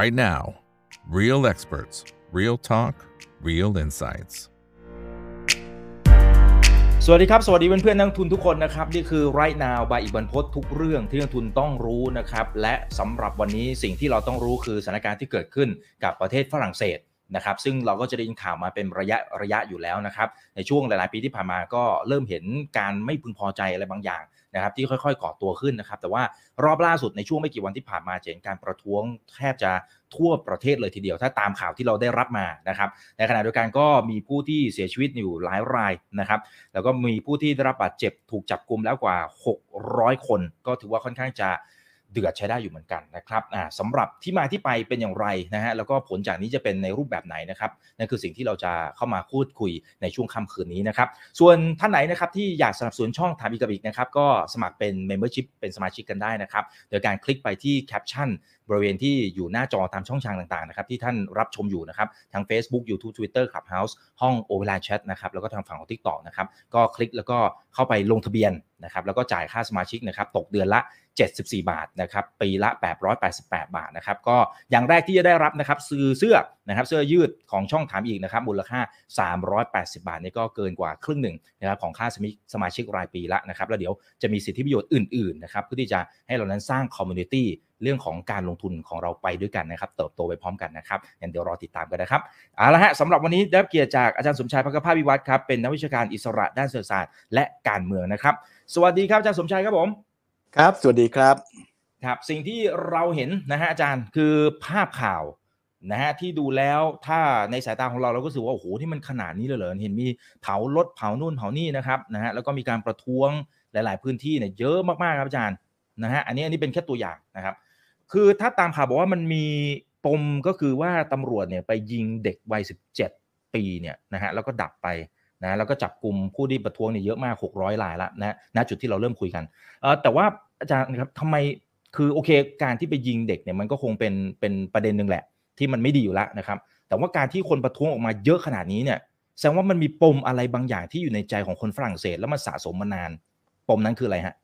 right now. Real experts, real talk, real insights. สวัสดีครับ สวัสดีเพื่อนๆนักทุนทุกคนนะครับ นี่คือ right now บายอีกบรรพททุกเรื่องที่นักทุนต้องรู้นะครับ และสำหรับวันนี้สิ่งที่เราต้องรู้คือสถานการณ์ที่เกิดขึ้นกับประเทศฝรั่งเศสนะครับซึ่งเราก็จะได้ยินข่าวมาเป็นระยะระยะอยู่แล้วนะครับ ในช่วงหลาย ๆ ปีที่ผ่านมาก็เริ่มเห็นการไม่พึงพอใจอะไรบางอย่าง นะครับที่ค่อยๆก่อตัวขึ้นนะครับแต่ว่ารอบล่าสุดในช่วงไม่กี่วันที่ผ่านมาเห็นการประท้วงแทบจะทั่วประเทศเลยทีเดียว ถ้าตามข่าวที่เราได้รับมานะครับในขณะเดียวกันก็มีผู้ที่เสียชีวิตอยู่หลายรายนะครับแล้วก็มีผู้ที่ได้รับบาดเจ็บถูกจับกลุมแล้วกว่า 600 คน ก็ถือว่าค่อนข้างจะ เดือดใช้ได้อยู่เหมือนกันนะครับอ่าสำหรับที่มาที่ไปเป็นอย่างไรนะฮะแล้วก็ผลจากนี้จะเป็นในรูปแบบไหนนะครับนั่นคือสิ่งที่เราจะเข้ามาพูดคุยในช่วงค่ำคืนนี้นะครับส่วนท่านไหนนะครับที่อยากสนับสนุนช่องถามอีกกับอีกนะครับก็สมัครเป็น Membership เป็นสมาชิกกันได้นะครับโดยการคลิกไปที่แคปชั่นบริเวณที่อยู่หน้าจอตามช่องทางต่างๆนะครับที่ท่านรับชมอยู่นะครับทาง Facebook YouTube Twitter Clubhouse ห้อง o อเวลาแชทนะครับแล้วก็ทางฝั่งของ TikTok นะครับก็คลิกแล้วก็เข้าไปลงทะเบียนนะครับแล้วก็จ่ายค่าสมาชิกนะครับตกเดือนละ 74 บาทนะครับปีละ 888 บาทนะครับก็อย่างแรกที่จะได้รับนะครับซื้อเสื้อนะครับเสื้อยืดของช่องถามอีกนะครับมูลค่า 380 บาทนี่ก็เกินกว่าครึ่งหนึ่งนะครับของค่าสมาชิกรายปีละนะครับแล้วเดี๋ยวจะมีสิทธิประโยชน์อื่นๆนะครับเพื่อที่จะให้เรานั้นสร้าง community เรื่องของการลงทุนของเราไปด้วยกันนะครับ เติบโตไปพร้อมกันนะครับงั้นเดี๋ยวรอติดตามกันนะครับเอาละฮะสำหรับวันนี้ได้รับเกียรติจากอาจารย์สมชาย ภคภาสน์วิวัฒน์ครับเป็นนักวิชาการอิสระด้านเศรษฐศาสตร์และการเมืองนะครับ สวัสดีครับอาจารย์สมชายครับผมครับ สวัสดีครับครับสิ่งที่เราเห็นนะฮะอาจารย์คือภาพข่าวนะฮะที่ดูแล้วถ้าในสายตาของเราเราก็รู้สึกว่าโอ้โหที่มันขนาดนี้เลยเหรอเห็นมีเผารถเผานู่นเผานี่นะครับนะฮะแล้วก็มีการประท้วงหลาย ๆ พื้นที่เนี่ยเยอะมากๆครับอาจารย์นะฮะอันนี้อันนี้เป็นแค่ตัวอย่างนะครับ คือถ้าตามข่าวบอกว่ามันมีปมก็คือว่าตำรวจเนี่ยไปยิงเด็กวัย 17 ปีเนี่ยนะฮะแล้วก็ดับไปนะแล้วก็จับกลุ่มผู้ที่ประท้วงเนี่ยเยอะมาก 600รายละนะณจุดที่เราเริ่มคุยกันเออแต่ว่าอาจารย์ครับทำไมคือโอเค การที่ไปยิงเด็กเนี่ยมันก็คงเป็นเป็นประเด็นหนึ่งแหละ ที่มันไม่ดีอยู่แล้วนะครับ แต่ว่าการที่คนประท้วงออกมาเยอะขนาดนี้เนี่ยแสดงว่ามันมีปมอะไรบางอย่างที่อยู่ในใจของคนฝรั่งเศส แล้วมันสะสมมานาน ปมนั้นคืออะไรฮะ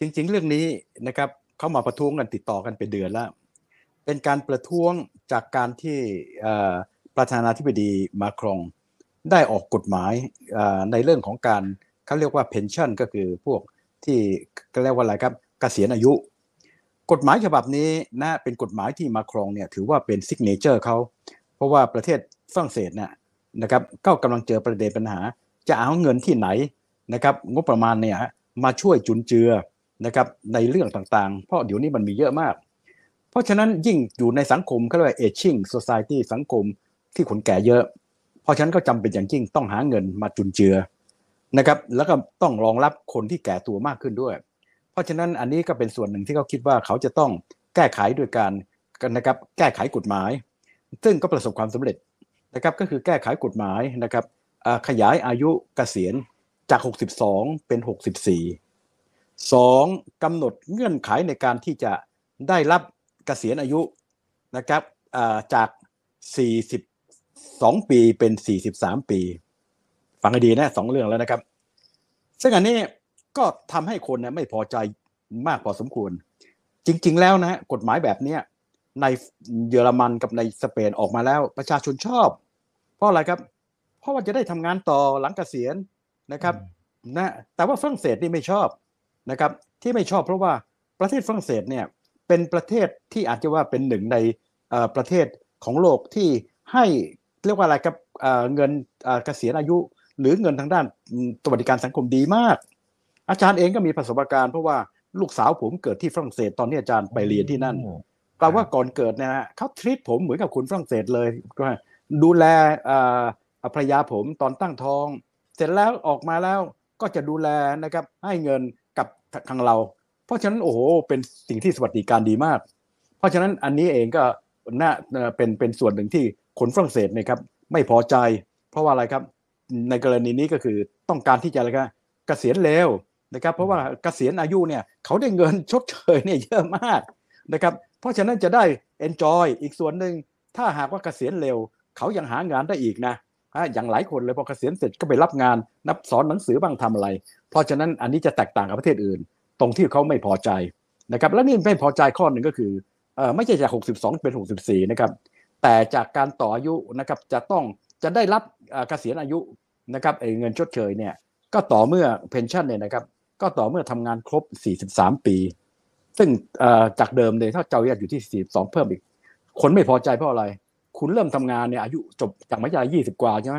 จริงๆ เรื่องนี้นะครับ เข้ามาประท้วงกันติดต่อกันเป็นเดือนแล้ว เป็นการประท้วงจากการที่ประธานาธิบดีมาครองได้ออกกฎหมายในเรื่องของการเขาเรียกว่าเพนชั่นก็คือพวกที่เรียกว่าอะไรครับเกษียณอายุ กฎหมายฉบับนี้นะเป็นกฎหมายที่มาครงเนี่ยถือว่าเป็น signature เขาเพราะว่าประเทศฝรั่งเศสเนี่ยนะครับก็กำลังเจอประเด็นปัญหา จะเอาเงินที่ไหนนะครับงบประมาณเนี่ยมาช่วยจุนเจือ นะครับในเรื่องต่างๆ เพราะเดี๋ยวนี้มันมีเยอะมาก เพราะฉะนั้นยิ่งอยู่ในสังคมเขาเรียกว่า aging society สังคมที่คนแก่เยอะ เพราะฉะนั้นก็จำเป็นอย่างยิ่งต้องหาเงินมาจุนเจือนะครับแล้วก็ต้องรองรับคนที่แก่ตัวมากขึ้นด้วย เพราะฉะนั้นอันนี้ก็เป็นส่วนหนึ่งที่เขาคิดว่าเขาจะต้องแก้ไขโดยการนะครับแก้ไขกฎหมาย ซึ่งก็ประสบความสำเร็จนะครับก็คือแก้ไขกฎหมายนะครับขยายอายุเกษียณจาก 62 เป็น 64 2. กำหนดเงื่อนไขในการที่จะได้รับเกษียณอายุนะครับจาก 42 ปีเป็น 43 ปี ฟังให้ดีนะสองเรื่องแล้วนะครับ ซึ่งอันนี้ก็ทำให้คนนะไม่พอใจมากพอสมควร จริง ๆ แล้วนะกฎหมายแบบนี้ในเยอรมันกับในสเปนออกมาแล้วประชาชนชอบ เพราะอะไรครับ เพราะว่าจะได้ทำงานต่อหลังเกษียณนะครับนะแต่ว่าฝรั่งเศสนี่ไม่ชอบ นะครับที่ไม่ชอบเพราะว่าประเทศฝรั่งเศสเนี่ยเป็นประเทศที่อาจจะว่าเป็นหนึ่งในประเทศของโลกที่ให้เรียกว่าอะไรครับเงินเกษียณอายุ หรือเงินทางด้านสวัสดิการสังคมดีมาก อาจารย์เองก็มีประสบการณ์เพราะว่าลูกสาวผมเกิดที่ฝรั่งเศสตอนนี้อาจารย์ไปเรียนที่นั่นกล่าวว่าก่อนเกิดเนี่ยเขาทรีตผมเหมือนกับคุณฝรั่งเศสเลยดูแลภรรยาผมตอนตั้งท้อง เสร็จแล้วออกมาแล้วก็จะดูแลนะครับให้เงินกับ ทางเรา เพราะฉะนั้นโอ้โหเป็นสิ่งที่สวัสดิการดีมาก เพราะฉะนั้นอันนี้เองก็น่าเป็นเป็นส่วนหนึ่งที่คนฝรั่งเศสนะครับไม่พอใจ เพราะว่าอะไรครับในกรณีนี้ก็คือต้องการที่จะอะไรครับเกษียณเร็วนะครับเพราะว่าเกษียณอายุเนี่ยเขาได้เงินชดเชยเนี่ยเยอะมากนะครับเพราะฉะนั้นจะได้ enjoy อีกส่วนหนึ่งถ้าหากว่าเกษียณเร็ว เขายังหางานได้อีกนะ อย่างหลายคนเลยพอเกษียณเสร็จก็ไปรับงาน นับสอนหนังสือบ้างทำอะไร เพราะฉะนั้นอันนี้จะแตกต่างกับประเทศอื่น ตรงที่เขาไม่พอใจนะครับ และนี่ไม่พอใจข้อหนึ่งก็คือไม่ใช่จาก 62 เป็น 64 นะครับ แต่จากการต่ออายุนะครับจะต้องจะได้รับเกษียณอายุนะครับไอ้เงินชดเชยเนี่ยก็ต่อเมื่อเพนชั่นเนี่ยนะครับก็ต่อเมื่อทำงานครบ 43 ปี ซึ่งจากเดิมเลยถ้าเจ้าอยอยู่ที่ 42 เพิ่มอีก คนไม่พอใจเพราะอะไร คุณเริ่มทำงานเนี่ยอายุจบจากมหาวิทยาลัย20กว่าใช่ไหม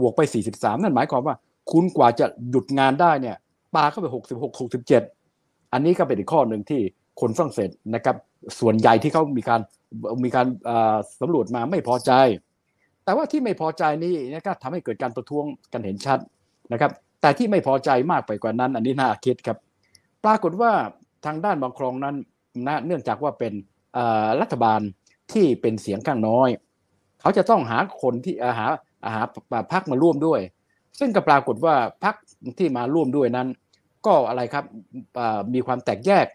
บวกไป43นั่นหมายความว่า คุณกว่าจะหยุดงานได้เนี่ยปาเข้าไป66 67อันนี้ก็เป็นอีกข้อหนึ่งที่คนฝรั่งเศสนะครับ ส่วนใหญ่ที่เขามีการมีการสำรวจมาไม่พอใจ แต่ว่าที่ไม่พอใจนี่นะครับทำให้เกิดการประท้วงกันเห็นชัดนะครับ แต่ที่ไม่พอใจมากไปกว่านั้น อันนี้น่าคิดครับ ปรากฏว่าทางด้านบางครองนั้นนะเนื่องจากว่าเป็นรัฐบาลที่เป็นเสียงข้างน้อย เขาจะต้องหาคนที่อ่อหาหาพักมาร่วมด้วย ซึ่งก็ปรากฏว่าพักที่มาร่วมด้วยนั้น ก็อะไรครับมีความแตกแยก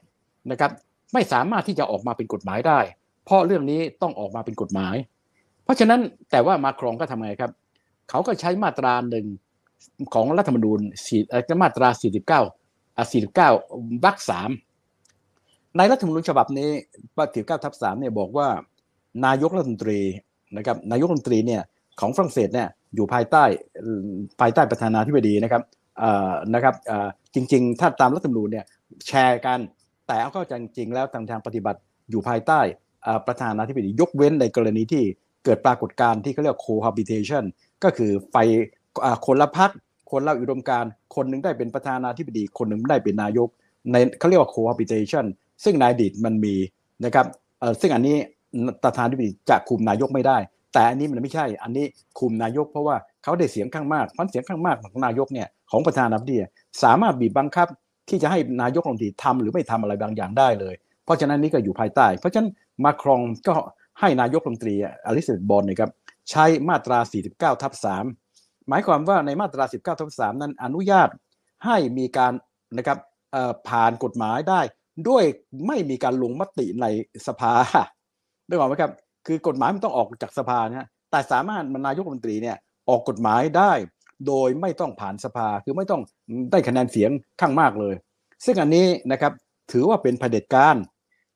นะครับ ไม่สามารถที่จะออกมาเป็นกฎหมายได้ เพราะเรื่องนี้ต้องออกมาเป็นกฎหมาย เพราะฉะนั้นแต่ว่ามาครองก็ทำไงครับ เขาก็ใช้มาตราหนึ่งของรัฐธรรมนูญสี่เอ่อมาตรา 49อะ49วรรคสามในรัฐธรรมนูญฉบับนี้ว่า49ทับ3เนี่ยบอกว่า นายกรัฐมนตรี นะครับนายกรัฐมนตรีเนี่ยของฝรั่งเศสเนี่ยอยู่ภายใต้ภายใต้ประธานาธิบดีนะครับนะครับจริงๆ ถ้าตามรัฐธรรมนูญเนี่ยแชร์กันแต่เอาเข้าจจริงๆแล้วทางทางปฏิบัติอยู่ภายใต้ประธานาธิบดียกเว้นในกรณีที่เกิดปรากฏการณ์ที่เขาเรียก cohabitation ก็คือไฟอคนละพักคนละอุดมการคนหนึ่งได้เป็นประธานาธิบดี คนหนึ่งได้เป็นนายกในเขาเรียกว่า cohabitation ซึ่งในอดีตมันมีนะครับซึ่งอันนี้ ประธานาธิบดีจะคุมนายกไม่ได้ แต่อันนี้มันไม่ใช่ อันนี้คุมนายกเพราะว่าเขาได้เสียงข้างมากพราะเสียงข้างมากของนายกเนี่ยของประธานาธิบดีสามารถบีบบังคับที่จะให้นายกรัฐมนตรีทำหรือไม่ทำอะไรบางอย่างได้เลย เพราะฉะนั้นนี่ก็อยู่ภายใต้ เพราะฉะนั้นมาครองก็ให้นายกรัฐมนตรีอลิซาเบธบอลนะครับใช้มาตรา 49 ทับ 3 หมายความว่าในมาตรา 19 ทับ 3 นั้นอนุญาตให้มีการนะครับผ่านกฎหมายได้ ด้วยไม่มีการลงมติในสภา ได้หรอกไหมครับ คือกฎหมายมันต้องออกจากสภานะแต่สามารถมันนายกรัฐมนตรีเนี่ยออกกฎหมายได้ โดยไม่ต้องผ่านสภาคือไม่ต้องได้คะแนนเสียงข้างมากเลย ซึ่งอันนี้นะครับถือว่าเป็นเผด็จการ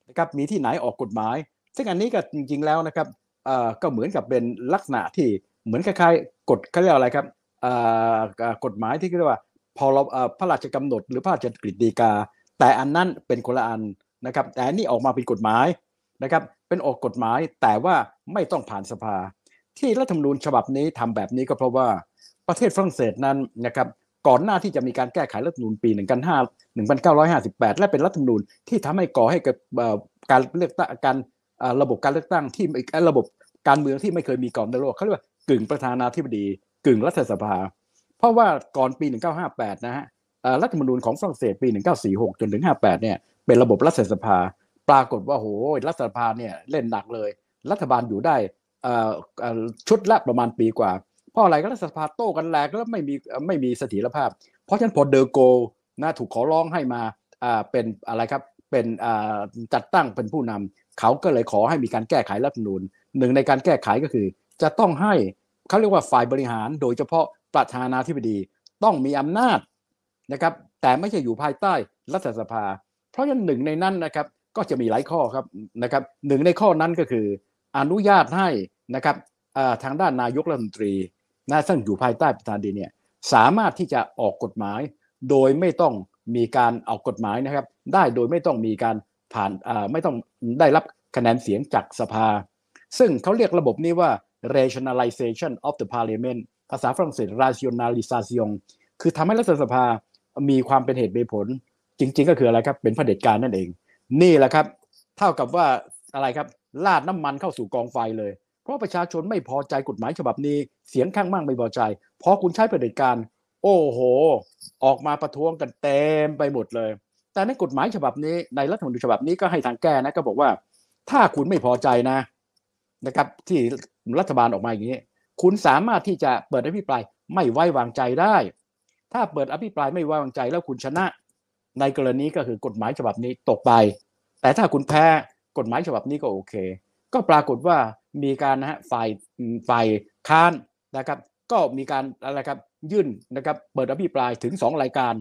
นะครับมีที่ไหนออกกฎหมาย ซึ่งอันนี้ก็จริง ๆแล้วนะครับก็เหมือนกับเป็นลักษณะที่เหมือนคล้ายๆกฎเขาเรียกอะไรครับกฎหมายที่เรียกว่าพอเราพระราชกำหนด หรือพระราชกฤษฎีกา แต่อันนั้นเป็นคนละอันนะครับ แต่อันนี้ออกมาเป็นกฎหมายนะครับ เป็นออกกฎหมาย แต่ว่าไม่ต้องผ่านสภา ที่รัฐธรรมนูญฉบับนี้ทำแบบนี้ก็เพราะว่าประเทศฝรั่งเศสนั้นนะครับก่อนหน้าที่จะมีการแก้ไขรัฐธรรมนูญปี 1958 และเป็นรัฐธรรมนูญที่ทำให้ก่อให้เกิดการเลือกตั้งการระบบการเลือกตั้งที่ระบบการเมืองที่ไม่เคยมีก่อนในโลกเขาเรียกว่ากึ่งประธานาธิบดีกึ่งรัฐสภา เพราะว่าก่อนปี 1958 นะฮะรัฐธรรมนูญของฝรั่งเศสปี 1946 จนถึง 58 เนี่ยเป็นระบบรัฐสภา ปรากฏว่าโหรัฐสภาเนี่ยเล่นหนักเลย รัฐบาลอยู่ได้ชุดละประมาณปีกว่า เพราะอะไรก็รัฐสภาโต้กันแหลกแล้วไม่มีไม่มีเสถียรภาพ เพราะฉะนั้นพอเดอโกนะถูกขอร้องให้มาเป็นอะไรครับเป็นจัดตั้งเป็นผู้นำเขาก็เลยขอให้มีการแก้ไขรัฐนูญหนึ่งในการแก้ไขก็คือ จะต้องให้เขาเรียกว่าฝ่ายบริหารโดยเฉพาะประธานาธิบดีต้องมีอำนาจนะครับแต่ไม่ใช่อยู่ภายใต้รัฐสภา เพราะฉะนั้นหนึ่งในนั้นนะครับ ก็จะมีหลายข้อครับนะครับหนึ่งในข้อนั้นก็คืออนุญาตให้นะครับทางด้านนายกรัฐมนตรีนะซึ่งอยู่ภายใต้ประธานดีเนี่ยสามารถที่จะออกกฎหมาย โดยไม่ต้องมีการออกกฎหมายนะครับ ได้โดยไม่ต้องมีการผ่านไม่ต้องได้รับคะแนนเสียงจากสภา ซึ่งเขาเรียกระบบนี้ว่า rationalization of the parliament ภาษาฝรั่งเศส rationalisation คือทำให้รัฐสภามีความเป็นเหตุเป็นผล จริง ๆ ก็คืออะไรครับ เป็นเผด็จการนั่นเอง นี่แหละครับ เท่ากับว่าอะไรครับลาดน้ำมันเข้าสู่กองไฟเลย เพราะประชาชนไม่พอใจกฎหมายฉบับนี้ เสียงข้างมากไม่พอใจพอคุณใช้ประเด็จการ โอ้โห ออกมาประท้วงกันเต็มไปหมดเลย แต่ในกฎหมายฉบับนี้ในรัฐธรรมนูญฉบับนี้ก็ให้ทางแก้นะก็บอกว่า ถ้าคุณไม่พอใจนะนะครับ ที่รัฐบาลออกมาอย่างนี้ คุณสามารถที่จะเปิดอภิปรายไม่ไว้วางใจได้ ถ้าเปิดอภิปรายไม่ไว้วางใจแล้วคุณชนะ ในกรณีก็คือกฎหมายฉบับนี้ตกไป แต่ถ้าคุณแพ้กฎหมายฉบับนี้ก็โอเค ก็ปรากฏว่ามีการนะฮะฝ่ายฝ่ายค้านนะครับ ก็มีการอะไรครับยื่นนะครับเปิดอภิปรายถึง 2 รายการ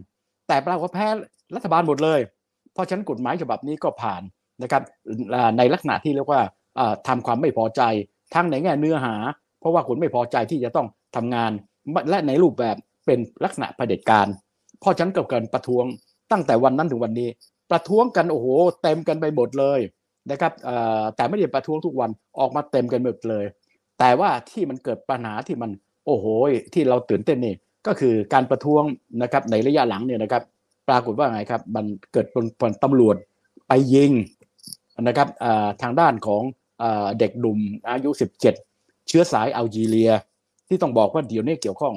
แต่ปรากฏว่าแพ้รัฐบาลหมดเลย เพราะฉะนั้นกฎหมายฉบับนี้ก็ผ่านนะครับในลักษณะที่เรียกว่าอ่าทำความไม่พอใจทั้งในแง่เนื้อหา เพราะว่าคนไม่พอใจที่จะต้องทำงาน และในรูปแบบเป็นลักษณะเผด็จการเพราะฉะนั้นก็เกิดประท้วง ตั้งแต่วันนั้นถึงวันนี้ ประท้วงกันโอ้โหเต็มกันไปหมดเลยนะครับแต่ไม่ได้ประท้วงทุกวันออกมาเต็มกันหมดเลย แต่ว่าที่มันเกิดปัญหาที่มันโอ้โหที่เราตื่นเต้นนี่ก็คือการประท้วงนะครับในระยะหลังเนี่ยนะครับ ปรากฏว่าไงครับมันเกิดเป็นตำรวจไปยิงนะครับทางด้านของเด็กหนุ่มอายุ 17 เชื้อสายอัลจีเรีย ที่ต้องบอกว่าเดี๋ยวนี้เกี่ยวข้อง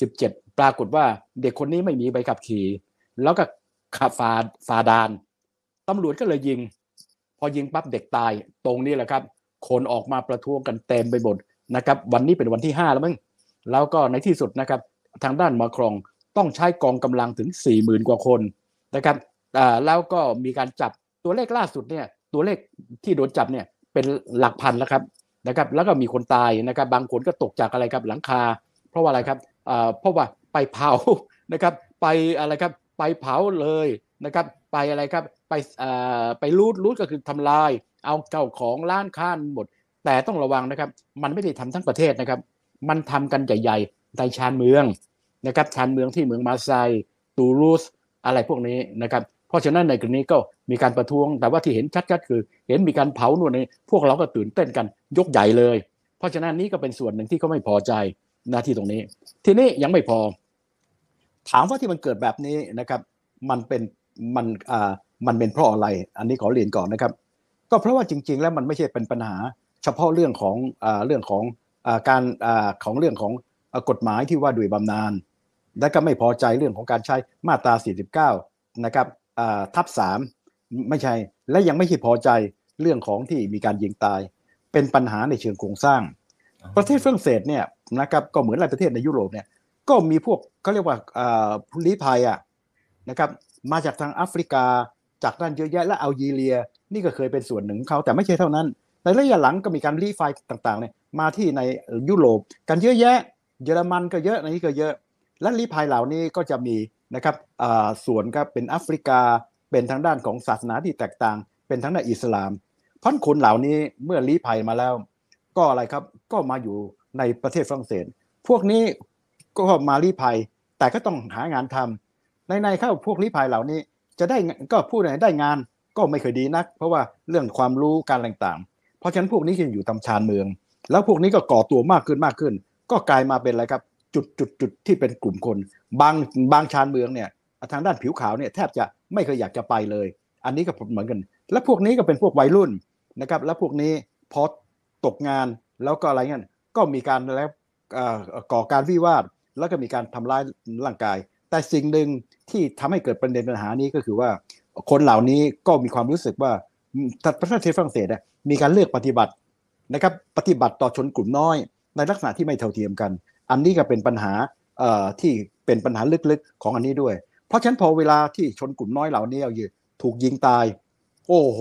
17 ปรากฏว่าเด็กคนนี้ไม่มีใบขับขี่ แล้วก็ ขับฟาฟาดานตำรวจก็เลยยิง พอยิงปั๊บเด็กตาย ตรงนี้แหละครับ คนออกมาประท้วงกันเต็มไปหมดนะครับ วันนี้เป็นวันที่ 5 แล้วมั้งแล้วก็ในที่สุดนะครับ ทางด้านมาครองต้องใช้กองกำลังถึง 40,000 กว่าคนนะครับแล้วก็มีการจับตัวเลขล่าสุดเนี่ยตัวเลขที่โดนจับเนี่ยเป็นหลักพันแล้วครับนะครับ แล้วก็มีคนตายนะครับ บางคนก็ตกจากอะไรครับหลังคา เพราะว่าอะไรครับอ่าเพราะว่าไปเผานะครับ ไปอะไรครับ ไปเผาเลยนะครับ ไปอะไรครับ ไปไปรูดรูดก็คือทำลาย เอาเก่าของล้านค้านหมด แต่ต้องระวังนะครับ มันไม่ได้ทำทั้งประเทศนะครับ มันทำกันใหญ่ๆในชานเมืองนะครับชานเมืองที่เมืองมาไซตูรูสอะไรพวกนี้นะครับ เพราะฉะนั้นในกรณีก็มีการประท้วง แต่ว่าที่เห็นชัดๆคือ เห็นมีการเผาหน่วยนี้พวกเราก็ตื่นเต้นกันยกใหญ่เลย เพราะฉะนั้นนี้ก็เป็นส่วนหนึ่งที่เขาไม่พอใจหน้าที่ตรงนี้ ทีนี้ยังไม่พอ ถามว่าที่มันเกิดแบบนี้นะครับ มันเป็นมันอ่ามันเป็นเพราะอะไร อันนี้ขอเรียนก่อนนะครับ ก็เพราะว่าจริง ๆ แล้วมันไม่ใช่เป็นปัญหา เฉพาะเรื่องของอ่าเรื่องของอ่าการอ่าของเรื่องของอ่ากฎหมายที่ว่าด้วยบำนาญและก็ไม่พอใจเรื่องของการใช้มาตรา 49 นะครับอ่าทับ3ไม่ใช่ และยังไม่ใช่พอใจเรื่องของที่มีการยิงตาย เป็นปัญหาในเชิงโครงสร้าง ประเทศฝรั่งเศสเนี่ยนะครับก็เหมือนหลายประเทศในยุโรปเนี่ย ก็มีพวกเขาเรียกว่าผู้ลี้ภัยอะนะครับ มาจากทางแอฟริกาจากด้านเยอะแยะและอัลจีเรีย นี่ก็เคยเป็นส่วนหนึ่งของเขาแต่ไม่ใช่เท่านั้น ในระยะหลังก็มีการลี้ภัยต่างๆเนี่ยมาที่ในยุโรปกันเยอะแยะ เยอรมันก็เยอะในนี้ก็เยอะ และลี้ภัยเหล่านี้ก็จะมีนะครับส่วนก็เป็นแอฟริกาเป็นทางด้านของศาสนาที่แตกต่าง เป็นทางด้านอิสลามพราะคนเหล่านี้เมื่อลี้ภัยมาแล้ว ก็อะไรครับก็มาอยู่ในประเทศฝรั่งเศส พวกนี้ ก็มาลี้ภัย แต่ก็ต้องหางานทำในในเข้าพวกลี้ภัยเหล่านี้ จะได้ก็พูดไหนได้งานก็ไม่เคยดีนัก เพราะว่าเรื่องความรู้การต่างๆ เพราะฉะนั้นพวกนี้จะอยู่ตำชานเมือง แล้วพวกนี้ก็ก่อตัวมากขึ้นมากขึ้น ก็กลายมาเป็นอะไรครับจุดจุดจุดที่เป็นกลุ่มคน บางบางชานเมืองเนี่ยทางด้านผิวขาวเนี่ยแทบจะไม่เคยอยากจะไปเลย อันนี้ก็เหมือนกัน และพวกนี้ก็เป็นพวกวัยรุ่นนะครับ และพวกนี้พอตกงานแล้วก็อะไรเงี้ยก็มีการแล้วก่อการวิวาท แล้วก็มีการทำร้ายร่างกาย แต่สิ่งหนึ่งที่ทำให้เกิดประเด็นปัญหานี้ก็คือว่า คนเหล่านี้ก็มีความรู้สึกว่าประเทศฝรั่งเศสเนี่ยมีการเลือกปฏิบัตินะครับปฏิบัติต่อชนกลุ่มน้อย ในลักษณะที่ไม่เท่าเทียมกัน อันนี้ก็เป็นปัญหาที่เป็นปัญหาลึกๆของอันนี้ด้วย เพราะฉะนั้นพอเวลาที่ชนกลุ่มน้อยเหล่านี้เอาอยู่ถูกยิงตาย โอ้โห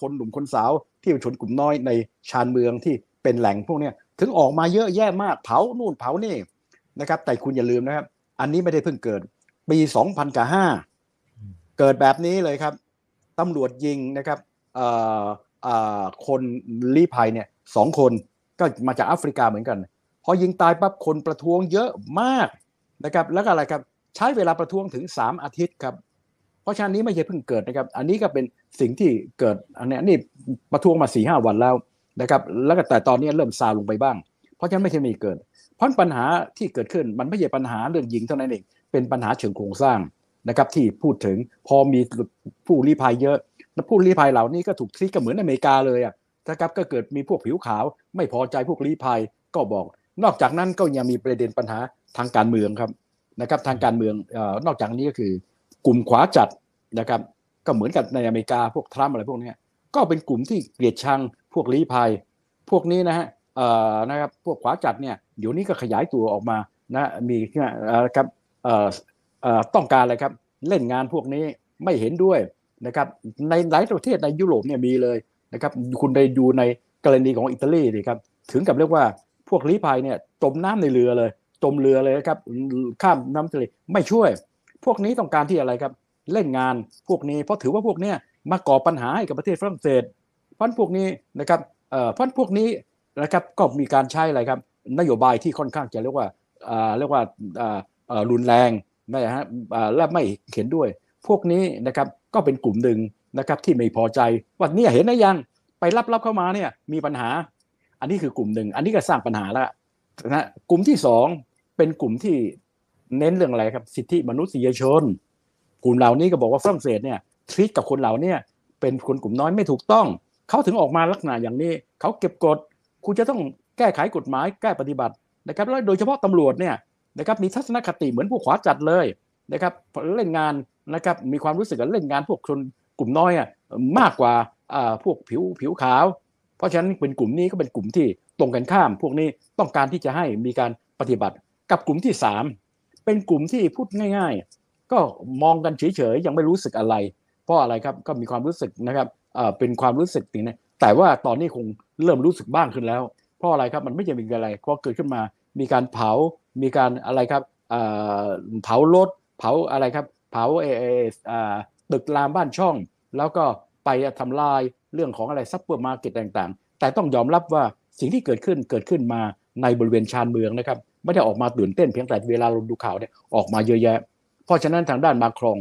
คนหนุ่มคนสาวที่เป็นชนกลุ่มน้อยในชานเมืองที่เป็นแหล่งพวกนี้ถึงออกมาเยอะแยะมากเผานู่นเผานี่ นะครับ แต่คุณอย่าลืมนะครับ อันนี้ไม่ได้เพิ่งเกิด ปี2005เกิดแบบนี้เลยครับตำรวจยิงนะครับคนลี้ภัยเนี่ยสองคนก็มาจากแอฟริกาเหมือนกัน พอยิงตายปั๊บคนประท้วงเยอะมากนะครับแล้วก็อะไรครับใช้เวลาประท้วงถึง 3 อาทิตย์ครับเพราะฉะนั้นนี้ไม่ใช่เพิ่งเกิดนะครับ อันนี้ก็เป็นสิ่งที่เกิดอันนี้นี่ประท้วงมาสี่ห้าวันแล้วนะครับแล้วก็แต่ตอนนี้เริ่มซาลงไปบ้าง เพราะฉะนั้นไม่ใช่มีเกิด ราะปัญหาที่เกิดขึ้นมันไม่ใช่ปัญหาเรื่องยิงเท่านั้นเอง เป็นปัญหาเชิงโครงสร้างนะครับที่พูดถึงพอมีผู้ลี้ภัยเยอะแล้วผู้ลี้ภัยเหล่านี้ก็ถูกทรีตก็เหมือนอเมริกาเลยอะนะครับก็เกิดมีพวกผิวขาว ไม่พอใจพวกลี้ภัยก็บอก นอกจากนั้นก็ยังมีประเด็นปัญหาทางการเมืองครับนะครับทางการเมืองนอกจากนี้ก็คือกลุ่มขวาจัดนะครับก็เหมือนกับในอเมริกาพวกทรัมป์อะไรพวกนี้ก็เป็นกลุ่มที่เกลียดชังพวกลี้ภัย พวกนี้นะฮะนะครับพวกขวาจัดเนี่ย เดี๋ยวนี้ก็ขยายตัวออกมานะมีเอ่อครับต้องการอะไรครับ เล่นงานพวกนี้ไม่เห็นด้วยนะครับในหลายประเทศในยุโรปเนี่ยมีเลยนะครับคุณได้ดูในกรณีของอิตาลีดิครับถึงกับเรียกว่าพวกลี้ภัยเนี่ยจมน้ำในเรือเลยจมเรือเลยครับข้ามน้ำทะเลไม่ช่วย พวกนี้ต้องการที่อะไรครับ เล่นงานพวกนี้เพราะถือว่าพวกเนี้ยมาก่อปัญหาให้กับประเทศฝรั่งเศสเพราะพวกนี้นะครับเอ่อเพราะพวกนี้นะครับก็มีการใช้อะไรครับ นโยบายที่ค่อนข้างจะเรียกว่าเรียกว่ารุนแรงนะฮะและไม่เห็นด้วย พวกนี้นะครับก็เป็นกลุ่มหนึ่งนะครับที่ไม่พอใจว่าเนี่ยเห็นนะยังไปรับรับเข้ามาเนี่ยมีปัญหา อันนี้คือกลุ่มหนึ่งอันนี้ก็สร้างปัญหาแล้วนะกลุ่มที่สองเป็นกลุ่มที่เน้นเรื่องอะไรครับสิทธิมนุษยชน กลุ่มเหล่านี้ก็บอกว่าฝรั่งเศสเนี่ยทรีตกับคนเหล่านี้เป็นคนกลุ่มน้อยไม่ถูกต้อง เขาถึงออกมาลักษณะอย่างนี้ เขาเก็บกดคุณจะต้อง แก้ไขกฎหมายแก้ปฏิบัตินะครับแล้วโดยเฉพาะตำรวจเนี่ยนะครับมีทัศนคติเหมือนพวกขวาจัดเลยนะครับเล่นงานนะครับมีความรู้สึกว่าเล่นงานพวกคนกลุ่มน้อยอะมากกว่าพวกผิวผิวขาว เพราะฉะนั้นเป็นกลุ่มนี้ก็เป็นกลุ่มที่ตรงกันข้าม พวกนี้ต้องการที่จะให้มีการปฏิบัติกับกลุ่มที่สามเป็นกลุ่มที่พูดง่าย ๆ ก็มองกันเฉยๆยังไม่รู้สึกอะไร เพราะอะไรครับก็มีความรู้สึกนะครับเป็นความรู้สึกนี่นะแต่ว่าตอนนี้คงเริ่มรู้สึกบ้างขึ้นแล้ว เพราะอะไรครับมันไม่ใช่เป็นอะไรพอเกิดขึ้นมา มีการเผา มีการอะไรครับเผารถเผาอะไรครับ เผาเอเอตึกรามบ้านช่อง แล้วก็ไปทำลายเรื่องของอะไรซูเปอร์มาร์เก็ตต่างๆ แต่ต้องยอมรับว่าสิ่งที่เกิดขึ้นเกิดขึ้นมาในบริเวณชานเมืองนะครับไม่ได้ออกมาตื่นเต้นเพียงแต่เวลาเราดูข่าวเนี่ยออกมาเยอะแยะ เพราะฉะนั้นทางด้านมาครง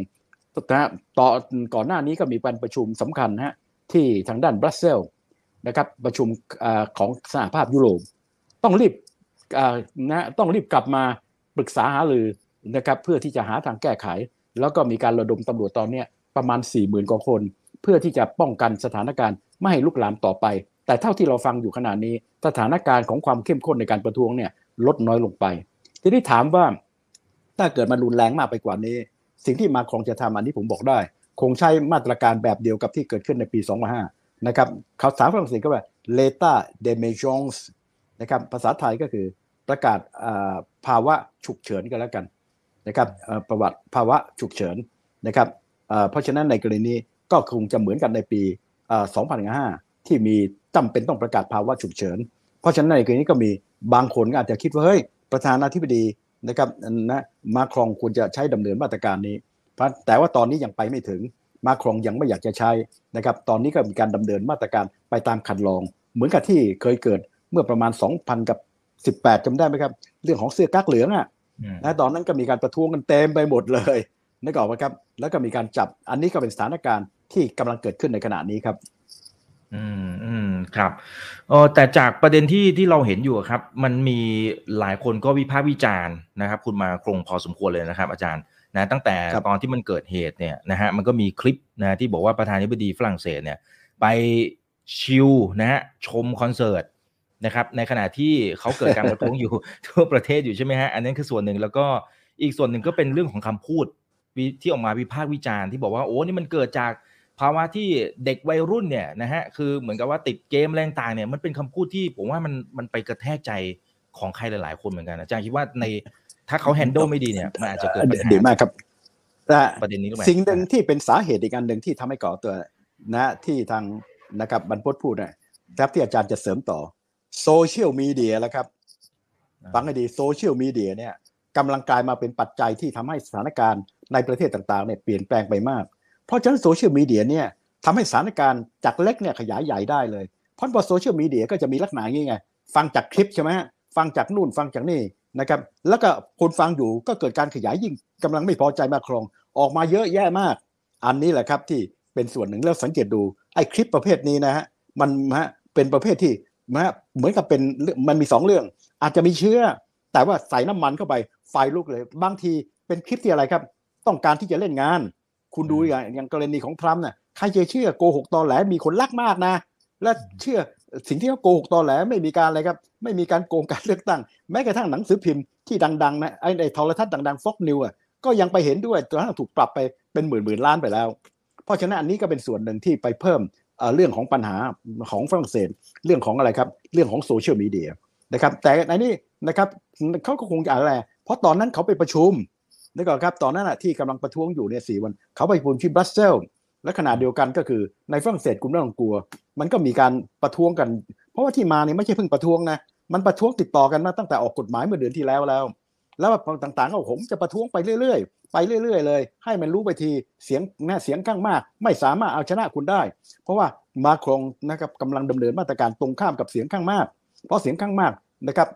นะฮะต่อก่อนหน้านี้ก็มีการประชุมสำคัญฮะที่ทางด้านบรัสเซลส์ นะครับประชุมอของสหภาพยุโรปต้องรีบนะต้องรีบกลับมาปรึกษาหารือนะครับเพื่อที่จะหาทางแก้ไข แล้วก็มีการระดมตำรวจตอนนี้ประมาณ 4 0,000กว่าคน เพื่อที่จะป้องกันสถานการณ์ไม่ให้ลุกลามต่อไป แต่เท่าที่เราฟังอยู่ขณะนี้ สถานการณ์ของความเข้มข้นในการประท้วงเนี่ยลดน้อยลงไป ทีนี้ถามว่าถ้าเกิดมันรุนแรงมากไปกว่านี้ สิ่งที่มาคงจะทำอันนี้ผมบอกได้ คงใช้มาตรการแบบเดียวกับที่เกิดขึ้นในปี 2005 นะครับเขาสาฝรั่งเศสก็ว่า l'état d'emergence นะครับภาษาไทยก็คือประกาศภาวะฉุกเฉินกันแล้วกันนะครับประวัติภาวะฉุกเฉินนะครับเพราะฉะนั้นในกรณีก็คงจะเหมือนกันในปี 2005 ที่มีจำเป็นต้องประกาศภาวะฉุกเฉิน เพราะฉะนั้นในกรณีก็มีบางคนก็อาจจะคิดว่าเฮ้ยประธานาธิบดีนะครับนะมาครองควรจะใช้ดำเนินมาตรการนี้แต่ว่าตอนนี้ยังไปไม่ถึง มาครองยังไม่อยากจะใช้นะครับตอนนี้ก็มีการดำเนินมาตรการไปตามคันลอง เหมือนกับที่เคยเกิดเมื่อประมาณ 2,000 กับ 18จำได้ไหมครับ เรื่องของเสื้อกั๊กเหลืองอะอืมนะตอนนั้นก็มีการประท้วงกันเต็มไปหมดเลยนึกออกไหมครับ แล้วก็มีการจับอันนี้ก็เป็นสถานการณ์ที่กำลังเกิดขึ้นในขณะนี้ครับอืมอืมครับเออแต่จากประเด็นที่ที่เราเห็นอยู่อะครับ มันมีหลายคนก็วิพากษ์วิจารณ์นะครับ คุณมาครงพอสมควรเลยนะครับ อาจารย์ นะตั้งแต่ครับตอนที่มันเกิดเหตุเนี่ยนะฮะมันก็มีคลิปนะที่บอกว่าประธานาธิบดีฝรั่งเศสเนี่ยไปชิลนะฮะชมคอนเสิร์ตนะครับในขณะที่เขาเกิดการประท้วงอยู่ทั่วประเทศอยู่ใช่ไหมฮะอันนั้นคือส่วนหนึ่งแล้วก็อีกส่วนหนึ่งก็เป็นเรื่องของคำพูดวิที่ออกมาวิพากษ์วิจารณ์ที่บอกว่าโอ้นี่มันเกิดจากภาวะที่เด็กวัยรุ่นเนี่ยนะฮะคือเหมือนกับว่าติดเกมแรงต่างเนี่ยมันเป็นคำพูดที่ผมว่ามันมันไปกระแทกใจของใครหลาย ๆ คนเหมือนกันนะอาจารย์คิดว่าใน ถ้าเขา handle ไม่ดีเนี่ยมันอาจจะเกิดปัญหาดีมากครับแต่ประเด็นนี้ก็ไปสิ่งหนึ่งที่เป็นสาเหตุอีกอันหนึ่งที่ทำให้ก่อตัวนะที่ทางนะครับบรรพตพูดนะครับที่อาจารย์จะเสริมต่อโซเชียลมีเดียแล้วครับฟังให้ดีโซเชียลมีเดียเนี่ยกำลังกลายมาเป็นปัจจัยที่ทำให้สถานการณ์ในประเทศต่างๆเนี่ยเปลี่ยนแปลงไปมาก เพราะฉะนั้นโซเชียลมีเดียเนี่ยทำให้สถานการณ์จากเล็กเนี่ยขยายใหญ่ได้เลยเพราะพอโซเชียลมีเดียก็จะมีลักษณะอย่างนี้ไง ฟังจากคลิปใช่ไหมฮะฟังจากนู่นฟังจากนี่ นะครับแล้วก็คนฟังอยู่ก็เกิดการขยายยิ่งกำลังไม่พอใจมาครอง ออกมาเยอะแยะมาก อันนี้แหละครับที่เป็นส่วนหนึ่งแล้วสังเกตดูไอ้คลิปประเภทนี้นะฮะมันฮะเป็นประเภทที่นะฮะเหมือนกับเป็นมันมีสองเรื่อง อาจจะมีเชื้อ แต่ว่าใส่น้ำมันเข้าไปไฟลุกเลย บางทีเป็นคลิปที่อะไรครับ ต้องการที่จะเล่นงาน คุณดูอย่างอย่างกรณีของทรัมป์น่ะใครจะเชื่อโกหกตอแหลมีคนรักมากนะ และเชื่อ สิ่งที่เขาโกหกตอแหลไม่มีการอะไรครับ ไม่มีการโกงการเลือกตั้ง แม้กระทั่งหนังสือพิมพ์ที่ดังๆนะไอ้ในโทรทัศน์ดังๆฟ็อกนิวอะก็ยังไปเห็นด้วยจนกระทั่งถูกปรับไปเป็นหมื่นหมื่นล้านไปแล้ว เพราะฉะนั้นอันนี้ก็เป็นส่วนหนึ่งที่ไปเพิ่มเรื่องของปัญหาของฝรั่งเศสเรื่องของอะไรครับ เรื่องของโซเชียลมีเดียนะครับ แต่อันนี้นะครับเขาก็คงจะอะไรเพราะตอนนั้นเขาไปประชุมนึกออกครับตอนนั้นอะที่กำลังประท้วงอยู่เนี่ยสี่วันเขาไปประชุมที่บรัสเซลส์ และขณะเดียวกันก็คือในฝรั่งเศสกลุ่มไม่ต้องกลัว มันก็มีการประท้วงกัน เพราะว่าที่มาเนี่ยไม่ใช่เพิ่งประท้วงนะมันประท้วงติดต่อกันมาตั้งแต่ออกกฎหมายเมื่อเดือนที่แล้วแล้ว แล้วต่างๆก็ผมจะประท้วงไปเรื่อยๆ ไปเรื่อย ๆ เลย ให้มันรู้ไปทีเสียงแน่เสียงข้างมาก ไม่สามารถเอาชนะคุณได้ เพราะว่ามาครงนะครับกำลังดำเนินมาตรการตรงข้ามกับเสียงข้างมาก เพราะเสียงข้างมากนะครับ